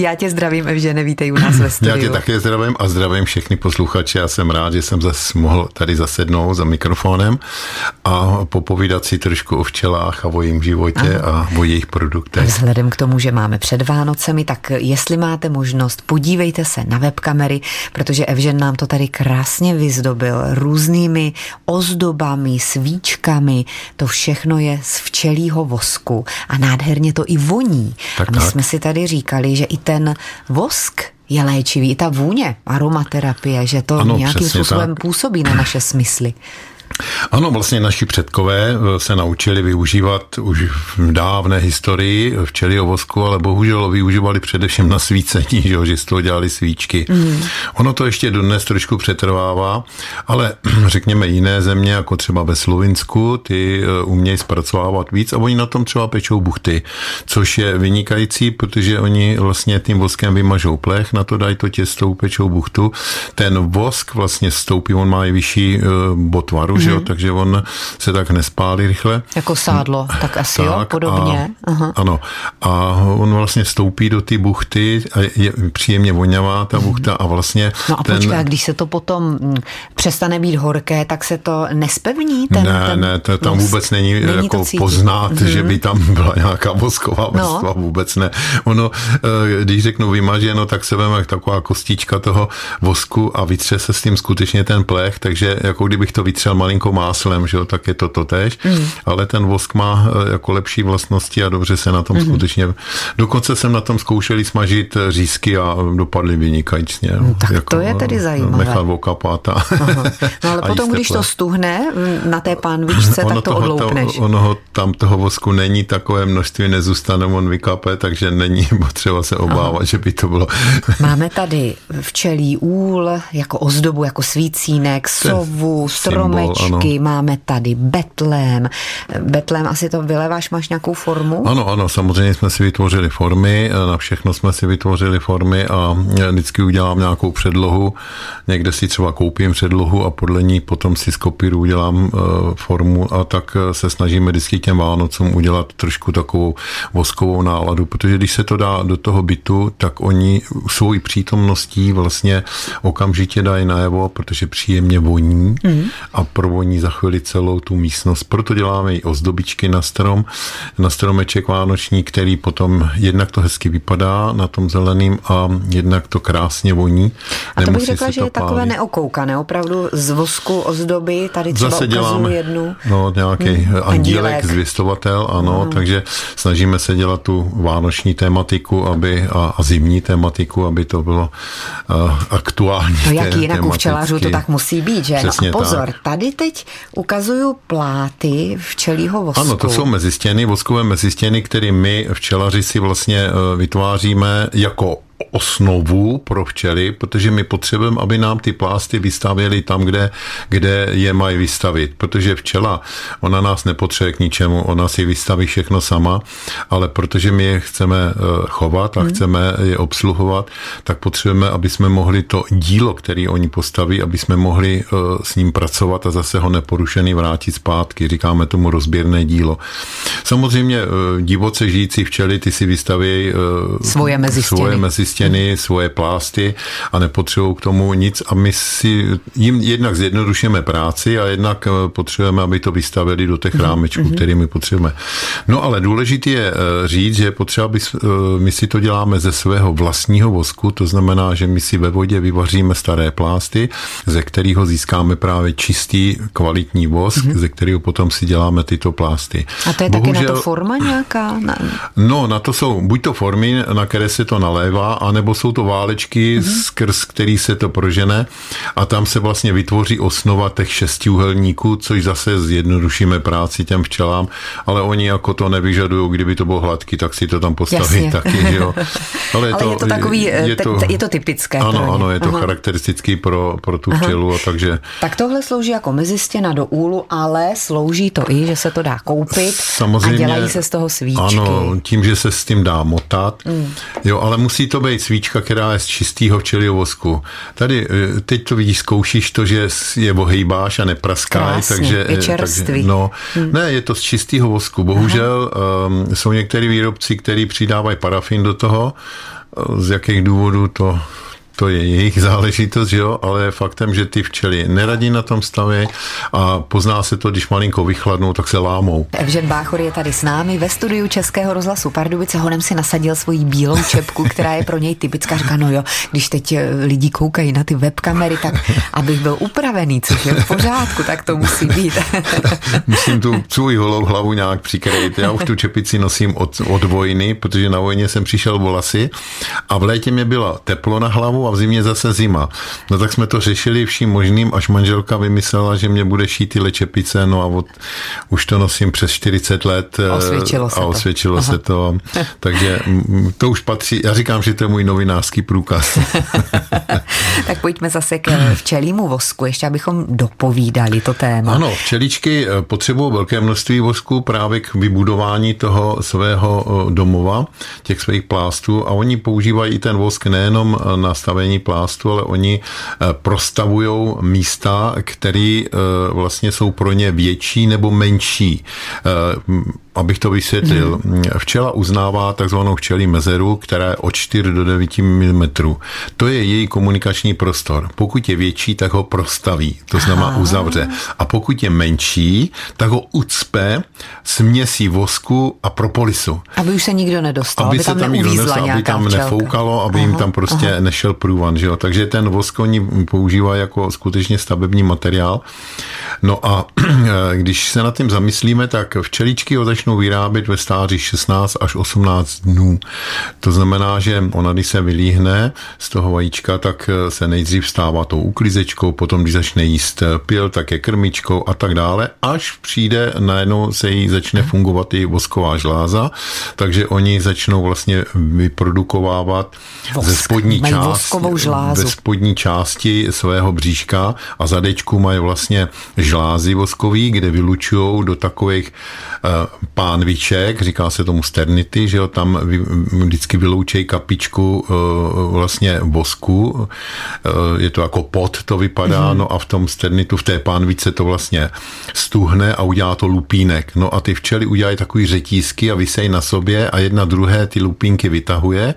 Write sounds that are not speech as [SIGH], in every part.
Já tě zdravím, Evžene, vítej u nás ve studiu. Já tě také zdravím a zdravím všechny posluchače. Já jsem rád, že jsem zase mohl tady zasednout za mikrofonem a popovídat si trošku o včelách a o jejím životě Aha. a o jejich produktech. Vzhledem k tomu, že máme před Vánocemi, tak jestli máte možnost, podívejte se na webkamery, protože Evžen nám to tady krásně vyzdobil různými ozdobami, svíčkami. To všechno je z včelího vosku a nádherně to i voní. Tak, a my tak. jsme si tady říkali, že i ten vosk je léčivý. I ta vůně, aromaterapie, že to ano, nějakým způsobem tak. působí na naše smysly. Ano, vlastně naši předkové eh, se naučili využívat už v dávné historii včely vosku, ale bohužel ho využívali především na svícení, [LAUGHS] že, že z toho dělali svíčky. Mm. Ono to ještě dodnes trošku přetrvává, ale [CLEARS THROAT] řekněme jiné země, jako třeba ve Slovinsku, ty eh, umějí zpracovávat víc a oni na tom třeba pečou buchty, což je vynikající, protože oni vlastně tím voskem vymažou plech, na to dají to těsto, pečou buchtu. Ten vosk vlastně stoupí, on má i vyšší eh, botvaru. Že jo, mhm. takže on se tak nespálí rychle. Jako sádlo, tak asi tak, jo, podobně. A, Aha. Ano. A on vlastně vstoupí do ty buchty a je příjemně voňavá ta mhm. buchta a vlastně... No a ten... počkej, když se to potom mm, přestane být horké, tak se to nespevní? Ten, ne, ten ne, to tam nos... vůbec není, není jako poznat, mm-hmm. že by tam byla nějaká vosková no. vrstva, no. vůbec ne. Ono, eh, když řeknu vymaženo, tak se veme taková kostička toho vosku a vytře se s tím skutečně ten plech, takže jako kdybych to vytřel malinko máslem, že jo, tak je to totéž, mm. ale ten vosk má eh, jako lepší vlastnosti a dobře se na tom mm. skutečně. Dokonce jsem na tom zkoušeli smažit eh, řízky a dopadly vynikajícně. No, tak jako, to je tedy zajímavé. Nechat okapat. A, no ale [LAUGHS] potom, když to stuhne na té pánvičce, ono tak to odloupneš. To, ono tam toho vosku není takové množství, nezůstane, on vykape, takže není [LAUGHS] potřeba se obávat, Aha. že by to bylo. [LAUGHS] Máme tady včelí úl, jako ozdobu, jako svícínek, sovu, stromek, ano. máme tady Betlém. Betlém, asi to vyleváš, máš nějakou formu? Ano, ano, samozřejmě jsme si vytvořili formy, na všechno jsme si vytvořili formy a vždycky udělám nějakou předlohu, někde si třeba koupím předlohu a podle ní potom si z kopíru udělám eh, formu a tak se snažíme vždycky těm Vánocům udělat trošku takovou voskovou náladu, protože když se to dá do toho bytu, tak oni svou přítomností vlastně okamžitě dají najevo, protože příjemně voní mm. a provoní za chvíli celou tu místnost. Proto děláme i ozdobičky na strom, na stromeček vánoční, který potom jednak to hezky vypadá na tom zeleným a jednak to krásně voní. A to bych řekla, že je takové neokoukané, opravdu z vosku ozdoby, tady třeba Zase děláme, jednu. No, nějaký hmm, andílek, zvěstovatel, ano, hmm. takže snažíme se dělat tu vánoční tématiku aby, a, a zimní tématiku, aby to bylo uh, aktuální. No jak jinak u včelařů to tak musí být, že? no a pozor, tak. tady teď ukazuju pláty včelího vosku. Ano, to jsou mezistěny, voskové mezistěny, které my včelaři si vlastně eh, vytváříme jako osnovu pro včely, protože my potřebujeme, aby nám ty plásty vystavěly tam, kde, kde je mají vystavit. Protože včela, ona nás nepotřebuje k ničemu, ona si vystaví všechno sama, ale protože my je chceme eh, chovat a hmm. chceme je obsluhovat, tak potřebujeme, aby jsme mohli to dílo, které oni postaví, aby jsme mohli eh, s ním pracovat a zase ho neporušený vrátit zpátky. Říkáme tomu rozběrné dílo. Samozřejmě eh, divoce žijící včely, ty si vystaví svoje mezistěny. Svoje mezistěny stěny, svoje plásty a nepotřebují k tomu nic a my si jim jednak zjednodušíme práci a jednak eh, potřebujeme, aby to vystavili do těch mhm, rámečků, mm-hmm. které my potřebujeme. No ale důležité je eh, říct, že potřeba, aby eh, my si to děláme ze svého vlastního vosku, to znamená, že my si ve vodě vyvaříme staré plásty, ze kterého získáme právě čistý kvalitní vosk, mm-hmm. ze kterého potom si děláme tyto plásty. A to je Bohužel, taky na to forma nějaká? Na... No, na to jsou buď to formy, na které se to nalévá, anebo jsou to válečky, mm-hmm. skrz který se to prožene a tam se vlastně vytvoří osnova těch šestiúhelníků, což zase zjednodušíme práci těm včelám, ale oni jako to nevyžadují, kdyby to bylo hladký, tak si to tam postaví Jasně. taky, že jo. [LAUGHS] Ale, ale to, je to takový, je to, je to typické. Ano, ano, je to Aha. charakteristický pro, pro tu včelu, a takže... Tak tohle slouží jako mezistěna do úlu, ale slouží to i, že se to dá koupit Samozřejmě, a dělají se z toho svíčky. Ano, tím, že se s tím dá motat, mm. jo, ale musí to být svíčka, která je z čistého včelího vosku. Tady eh, teď to vidíš, zkoušíš to, že je ohejbáš a nepraskáš, takže, je eh, takže no, hmm. ne, je to z čistého vosku. Bohužel um, jsou některý výrobci, kteří přidávají parafin do toho, z jakých důvodů to to je jejich [LAUGHS] záležitost, jo, ale faktem, že ty včely neradí na tom stavě a pozná se to, když malinko vychladnou, tak se lámou. Evžen Báchor je tady s námi ve studiu Českého rozhlasu Pardubice. Honem si nasadil svoji bílou čepku, která je pro něj typická. Říká, no jo, když teď eh, lidi koukají na ty webkamery, tak abych byl upravený, což je v pořádku, tak to musí být. [LAUGHS] Musím tu svůj holou hlavu nějak přikrýt. Já už tu čepici nosím od, od vojny, protože na vojně jsem přišel volasy a v létě mě bylo teplo na hlavu a v zimě zase zima. No tak jsme to řešili vším možným, až manželka vymyslela, že mě bude šít ty čepice, no a od, už to nosím přes 40 let. A osvědčilo se a osvědčilo to. se to. Takže to už patří, já říkám, že to je můj novinářský průkaz. [LAUGHS] tak pojďme zase k včelímu vosku, ještě abychom dopovídali to téma. Ano, včeličky eh, potřebují velké množství vosku právě k vybudování toho svého eh, domova, těch svých plástů a oni používají ten vosk nejenom na stav stavení plástu, ale oni eh, prostavují místa, které eh, vlastně jsou pro ně větší nebo menší. Eh, abych to vysvětlil, hmm. včela uznává takzvanou včelí mezeru, která je od 4 do 9 mm. To je její komunikační prostor. Pokud je větší, tak ho prostaví, to znamená Aha. uzavře. A pokud je menší, tak ho ucpe směsí vosku a propolisu. Aby už se nikdo nedostal, aby, aby se tam, tam nikdo nedostal, aby tam včelka. nefoukalo, aby Aha. jim tam prostě Aha. nešel průvan. Že jo? Takže ten vosk oni používají jako skutečně stavební materiál. No a [CLEARS THROAT] když se nad tím zamyslíme, tak včeličky ho začnou vyrábět ve stáří 16 až 18 dnů. To znamená, že ona, když se vylíhne z toho vajíčka, tak se nejdřív stává tou uklizečkou, potom, když začne jíst pil, tak je krmičkou a tak dále, až přijde, najednou se jí začne fungovat i vosková žláza, takže oni začnou vlastně vyprodukovávat Vosk. ze spodní části, ze spodní části svého bříška a zadečku mají vlastně žlázy voskový, kde vylučují do takových uh, pánviček, říká se tomu sternity, že jo, tam vždycky vyloučej kapičku uh, vlastně vosku, uh, je to jako pot, to vypadá, mm-hmm. no a v tom sternitu, v té pánvice to vlastně stuhne a udělá to lupínek. No a ty včely udělají takový řetízky a vysej na sobě a jedna druhé ty lupínky vytahuje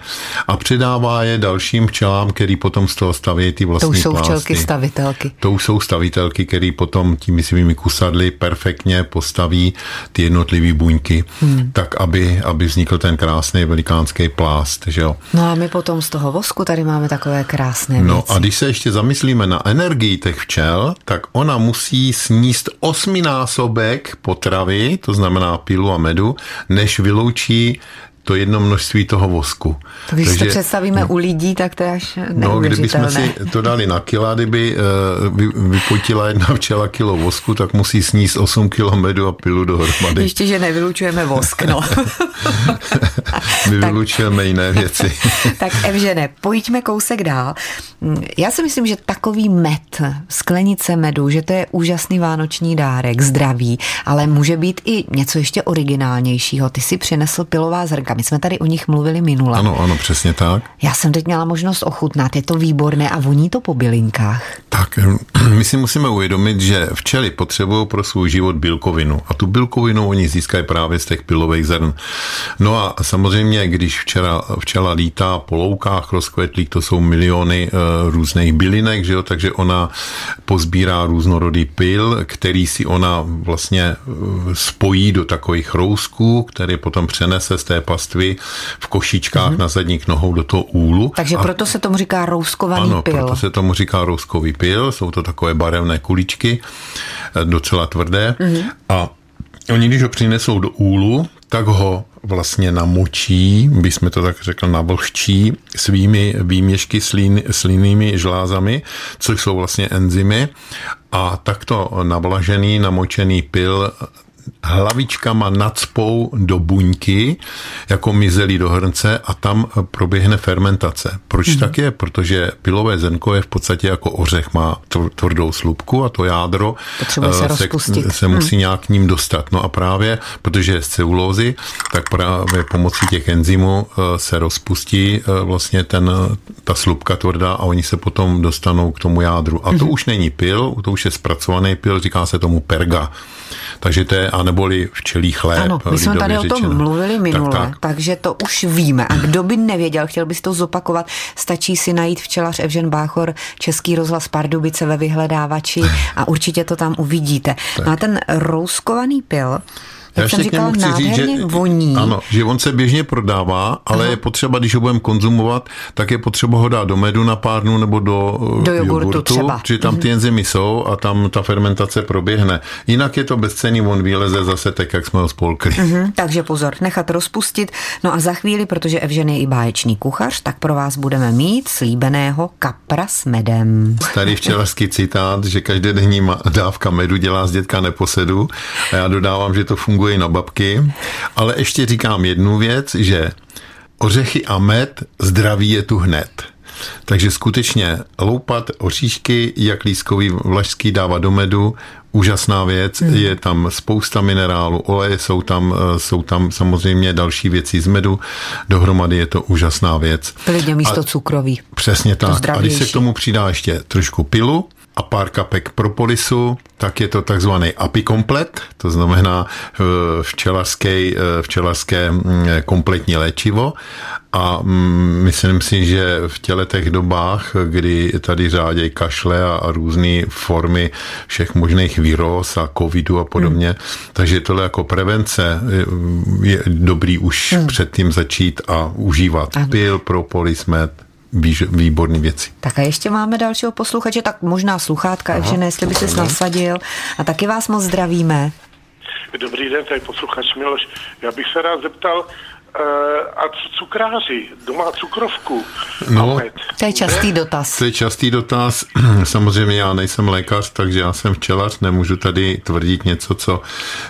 a předává je dalším včelám, který potom z toho staví ty vlastní To už jsou plásty. včelky stavitelky. To už jsou stavitelky, který potom těmi svými kusadly perfektně postaví ty jednotlivé buňky, hmm. tak aby, aby vznikl ten krásný velikánský plást. Že jo? No a my potom z toho vosku tady máme takové krásné No věci. a když se ještě zamyslíme na energii těch včel, tak ona musí sníst osminásobek potravy, to znamená pilu a medu, než vyloučí to jedno množství toho vosku. To když Takže, to představíme no, u lidí, tak to je až No, kdybychom si to dali na kila, kdyby uh, vypotila jedna včela kilo vosku, tak musí sníst 8 kilo medu a pilu dohromady. Ještě, že nevylučujeme vosk, no. [LAUGHS] Vylučujeme jiné věci. [LAUGHS] tak Evžene, pojďme kousek dál. Já si myslím, že takový med, sklenice medu, že to je úžasný vánoční dárek, zdraví, ale může být i něco ještě originálnějšího. Ty si přinesl pilová zrnka my jsme tady o nich mluvili minule. Ano, ano, přesně tak. Já jsem teď měla možnost ochutnat, je to výborné a voní to po bylinkách. Tak, [CLEARS THROAT] my si musíme uvědomit, že včely potřebují pro svůj život bílkovinu a tu bílkovinu oni získají právě z těch pilových zrn. No a samozřejmě, když včela, včela lítá po loukách rozkvetlých, to jsou miliony uh, různých bylinek, že jo, takže ona pozbírá různorodý pil, který si ona vlastně uh, spojí do takových rousků, které potom přenese z té pasty vrstvy v košičkách mm-hmm. na zadních nohou do toho úlu. Takže a, proto se tomu říká rouskovaný ano, pil. proto se tomu říká rouskový pil. Jsou to takové barevné kuličky, eh, docela tvrdé. Mm-hmm. A oni, když ho přinesou do úlu, tak ho vlastně namočí, bychom to tak řekli, navlhčí svými výměšky slín, slínými žlázami, což jsou vlastně enzymy. A takto navlažený, namočený pil hlavičkama nadspou do buňky, jako mizelí do hrnce a tam proběhne fermentace. Proč mm. tak je? Protože pilové zrnko je v podstatě jako ořech, má tvrdou slupku a to jádro se, se, se musí mm. nějak k ním dostat. No a právě, protože je z celulózy, tak právě pomocí těch enzymů eh, se rozpustí eh, vlastně ten, ta slupka tvrdá a oni se potom dostanou k tomu jádru. A to mm. už není pil, to už je zpracovaný pil, říká se tomu perga. Takže to je, aneboli včelí chléb. Ano, my jsme tady řečeno. o tom mluvili minule, tak, tak. takže to už víme. A kdo by nevěděl, chtěl bys to zopakovat, stačí si najít včelař Evžen Báchor, Český rozhlas Pardubice ve vyhledávači a určitě to tam uvidíte. Tak. No a ten rouskovaný pil, já jsem říkala, chci říct, že, voní. Ano, že on se běžně prodává, ale Aha. je potřeba, když ho budeme konzumovat, tak je potřeba ho dát do medu na pár dnů nebo do, do jogurtu, jogurtu třeba. Že tam ty mhm. enzymy jsou a tam ta fermentace proběhne. Jinak je to bezcený, on vyleze zase tak, jak jsme ho spolkli. Uh-huh, takže pozor, nechat rozpustit. No a za chvíli, protože Evžen je i báječný kuchař, tak pro vás budeme mít slíbeného kapra s medem. Starý včelařský citát, že každý denní dávka medu dělá z dětka neposedu. A já dodávám, že to funguje funguje na babky, ale ještě říkám jednu věc, že ořechy a med zdraví je tu hned. Takže skutečně loupat oříšky, jak lískový vlašský dávat do medu, úžasná věc, hmm. je tam spousta minerálu, oleje jsou tam, eh, jsou tam samozřejmě další věci z medu, dohromady je to úžasná věc. Klidně místo a, cukrový. Přesně tak. A když se k tomu přidá ještě trošku pilu, a pár kapek propolisu, tak je to takzvaný apikomplet, to znamená včelařské, eh, včelařské mm, kompletní léčivo a myslím si, že v těletech dobách, kdy tady řádějí kašle a, a různé formy všech možných víros a covidu a podobně, hmm. takže tohle jako prevence je, je dobrý už hmm. předtím začít a užívat ano. pil, propolis, med, výborné věci. Tak a ještě máme dalšího posluchače, tak možná sluchátka, Evžene, jestli by se nasadil. A taky vás moc zdravíme. Dobrý den, tady posluchač Miloš. Já bych se rád zeptal, a cukráři, doma cukrovku no, To je častý dotaz. To je častý dotaz. [CLEARS THROAT] Samozřejmě já nejsem lékař, takže já jsem včelař, nemůžu tady tvrdit něco, co,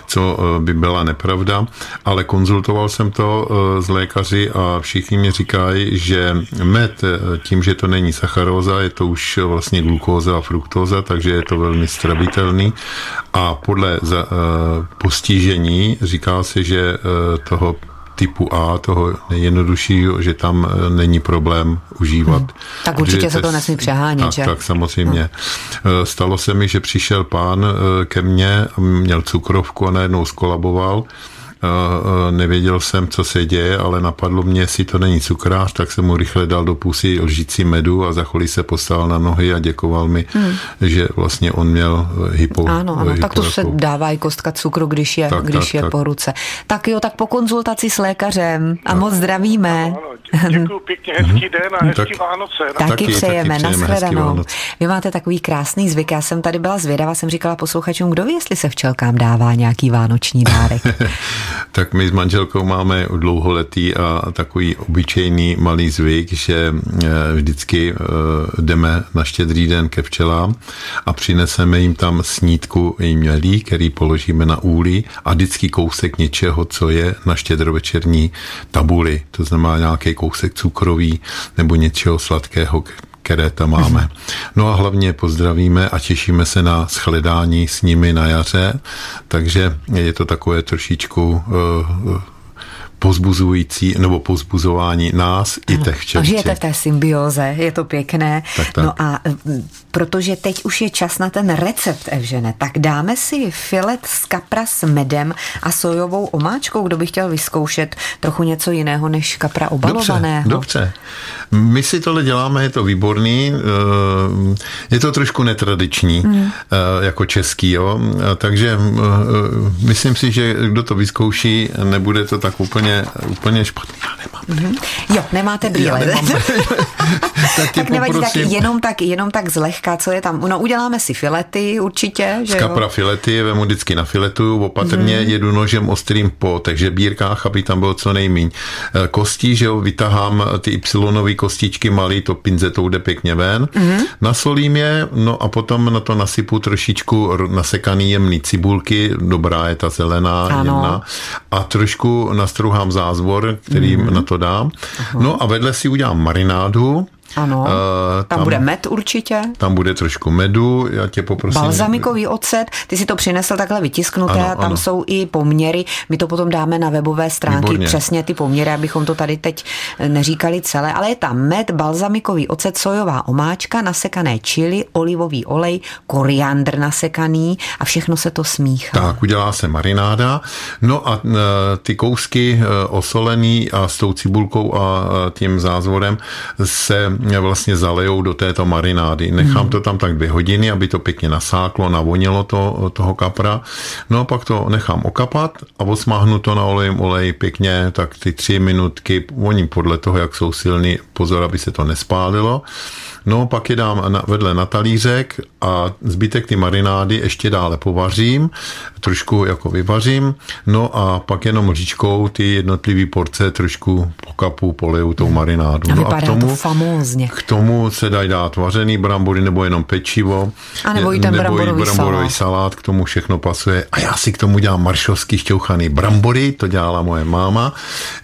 co eh, by byla nepravda, ale konzultoval jsem to eh, s lékaři a všichni mi říkají, že med, tím, že to není sacharóza, je to už vlastně glukóza a fruktóza, takže je to velmi stravitelný a podle postižení říká se, že toho typu A, toho nejjednoduššího, že tam e, není problém užívat. Hmm. Tak určitě se to nesmí přehánět, tak, že? Tak samozřejmě. Hmm. Stalo se mi, že přišel pán e, ke mně, měl cukrovku a najednou skolaboval nevěděl jsem, co se děje, ale napadlo mě, jestli to není cukrář, tak jsem mu rychle dal do pusy lžící medu a za chvíli se postavil na nohy a děkoval mi, hmm. že vlastně on měl hypo. Ano, ano, tak to se dává i kostka cukru, když je, tak, když tak, je tak. po ruce. Tak jo, tak po konzultaci s lékařem a moc zdravíme. Ano, ano, děkuji pěkně, hezký den a hezký tak, Vánoce. Taky, taky přejeme, taky nashledanou. Vy máte takový krásný zvyk, já jsem tady byla zvědavá, jsem říkala posluchačům, kdo ví, jestli se včelkám dává nějaký vánoční dárek. [LAUGHS] tak my s manželkou máme dlouholetý a takový obyčejný malý zvyk, že eh, vždycky eh, jdeme na štědrý den ke včelám a přineseme jim tam snídku jmělý, který položíme na úli a vždycky kousek něčeho, co je na štědrovečerní tabuli. To znamená nějaký kousek cukrový nebo něčeho sladkého, které tam máme. No a hlavně pozdravíme a těšíme se na shledání s nimi na jaře, takže je to takové trošičku uh, pozbuzující nebo pozbuzování nás ano, i těch včeliček. Žijete v té symbioze, je to pěkné. Tak, tak. No a protože teď už je čas na ten recept, Evžene, tak dáme si filet z kapra s medem a sojovou omáčkou, kdo by chtěl vyzkoušet trochu něco jiného než kapra obalovaného. Dobře, dobře. My si tohle děláme, je to výborný, eh, je to trošku netradiční, mm. jako český, jo, takže eh, myslím si, že kdo to vyzkouší, nebude to tak úplně, úplně špatný. Já nemám mm-hmm. Jo, nemáte brýle. Nemám [LAUGHS] tak, tak nevadí, tak jenom tak, jenom tak zlehka, co je tam. No uděláme si filety určitě. Že Z kapra jo? filety vemu vždycky na filetu, opatrně mm-hmm. jedu nožem ostrým po takže bírkách, aby tam bylo co nejmíň. Kostí, že jo, vytahám ty y kostičky malý, to pinzetou jde pěkně ven. Mm-hmm. Nasolím je, no a potom na to nasypu trošičku nasekaný jemný cibulky, dobrá je ta zelená, ano. jemná. A trošku zázvor, který mm-hmm. na to dám. Aha. No a vedle si udělám marinádu, Ano, uh, tam, tam bude med určitě. Tam bude trošku medu, já tě poprosím. Balzamikový ocet, ty si to přinesl takhle vytisknuté, ano, tam ano. jsou i poměry, my to potom dáme na webové stránky, Výborně. přesně ty poměry, abychom to tady teď neříkali celé, ale je tam med, balzamikový ocet, sojová omáčka, nasekané čili, olivový olej, koriandr nasekaný a všechno se to smíchá. Tak, udělá se marináda, no a e, ty kousky osolený a s tou cibulkou a tím zázvorem se vlastně zalejou do této marinády. Nechám to tam tak dvě hodiny, aby to pěkně nasáklo, navonilo to, toho kapra. No a pak to nechám okapat a osmáhnu to na olejem olej pěkně, tak ty tři minutky, oni podle toho, jak jsou silný, pozor, aby se to nespálilo. No, pak je dám na, vedle na talířek a zbytek ty marinády ještě dále povařím, trošku jako vyvařím, no a pak jenom lžičkou ty jednotlivé porce trošku po kapu poleju tou marinádu. A no a k tomu, to famózně. K tomu se dají dát vařený brambory nebo jenom pečivo. A nebo i ten nebo bramborový, bramborový salát. salát. K tomu všechno pasuje. A já si k tomu dělám maršovský šťouchaný brambory, to dělala moje máma,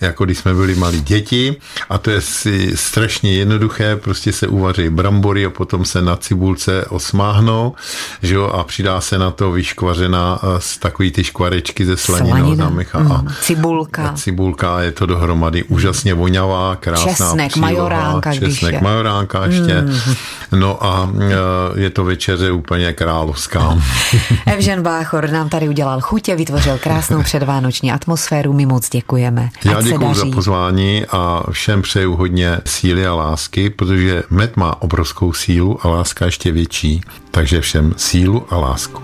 jako když jsme byli malí děti. A to je si strašně jednoduché, prostě se uvaří brambory a potom se na cibulce osmáhnou, že jo, a přidá se na to vyškvařená eh, z takový ty škvarečky ze slaninou. Mm, cibulka. A cibulka je to dohromady úžasně voňavá, krásná Česnek, příloha, majoránka, česnek, je. majoránka ještě. Mm. No a eh, je to večeře úplně královská. [LAUGHS] Evžen Báchor nám tady udělal chutě, vytvořil krásnou předvánoční atmosféru, my moc děkujeme. Já děkuji za pozvání a všem přeju hodně síly a lásky, protože med obrovskou sílu a láska ještě větší, takže všem sílu a lásku.